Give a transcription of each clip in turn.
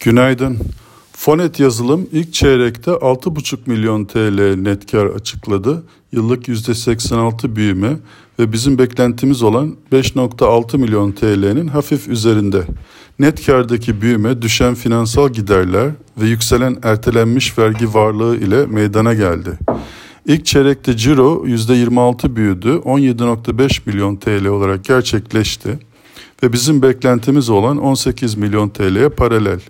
Günaydın. Fonet yazılım ilk çeyrekte 6,5 milyon TL net kar açıkladı. Yıllık %86 büyüme ve bizim beklentimiz olan 5.6 milyon TL'nin hafif üzerinde. Net kardaki büyüme düşen finansal giderler ve yükselen ertelenmiş vergi varlığı ile meydana geldi. İlk çeyrekte ciro %26 büyüdü, 17.5 milyon TL olarak gerçekleşti ve bizim beklentimiz olan 18 milyon TL'ye paralel.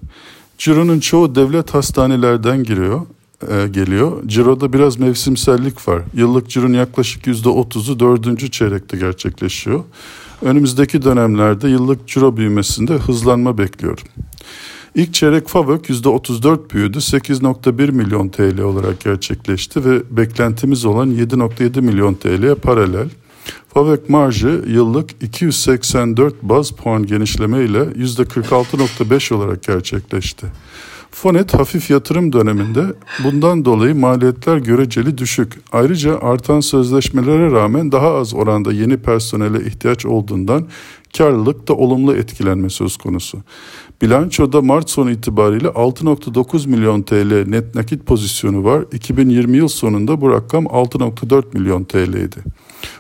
Ciro'nun çoğu devlet hastanelerden giriyor, e, geliyor. Ciro'da biraz mevsimsellik var. Yıllık cironun yaklaşık %30'u dördüncü çeyrekte gerçekleşiyor. Önümüzdeki dönemlerde yıllık ciro büyümesinde hızlanma bekliyorum. İlk çeyrek FAVÖK %34 büyüdü. 8.1 milyon TL olarak gerçekleşti ve beklentimiz olan 7.7 milyon TL'ye paralel. FAVÖK marjı yıllık 284 baz puan genişleme ile %46.5 olarak gerçekleşti. Fonet hafif yatırım döneminde bundan dolayı maliyetler göreceli düşük. Ayrıca artan sözleşmelere rağmen daha az oranda yeni personele ihtiyaç olduğundan karlılık da olumlu etkilenme söz konusu. Bilançoda Mart sonu itibariyle 6.9 milyon TL net nakit pozisyonu var. 2020 yıl sonunda bu rakam 6.4 milyon TL'ydi.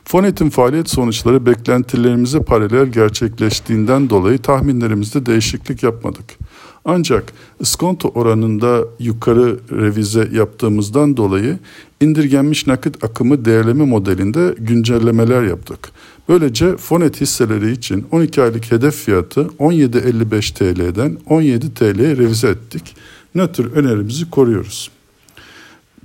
Fonet'in faaliyet sonuçları beklentilerimize paralel gerçekleştiğinden dolayı tahminlerimizde değişiklik yapmadık. Ancak iskonto oranında yukarı revize yaptığımızdan dolayı indirgenmiş nakit akımı değerleme modelinde güncellemeler yaptık. Böylece Fonet hisseleri için 12 aylık hedef fiyatı 17.55 TL'den 17 TL'ye revize ettik. Nötr önerimizi koruyoruz.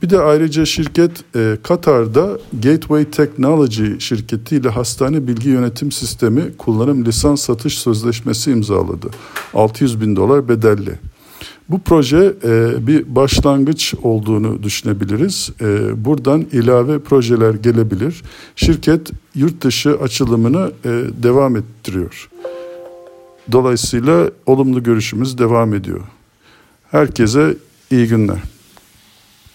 Bir de ayrıca şirket e, Katar'da Gateway Technology şirketiyle hastane bilgi yönetim sistemi kullanım lisans satış sözleşmesi imzaladı. 600 bin dolar bedelli. Bu proje e, bir başlangıç olduğunu düşünebiliriz. E, buradan ilave projeler gelebilir. Şirket yurt dışı açılımını e, devam ettiriyor. Dolayısıyla olumlu görüşümüz devam ediyor. Herkese iyi günler.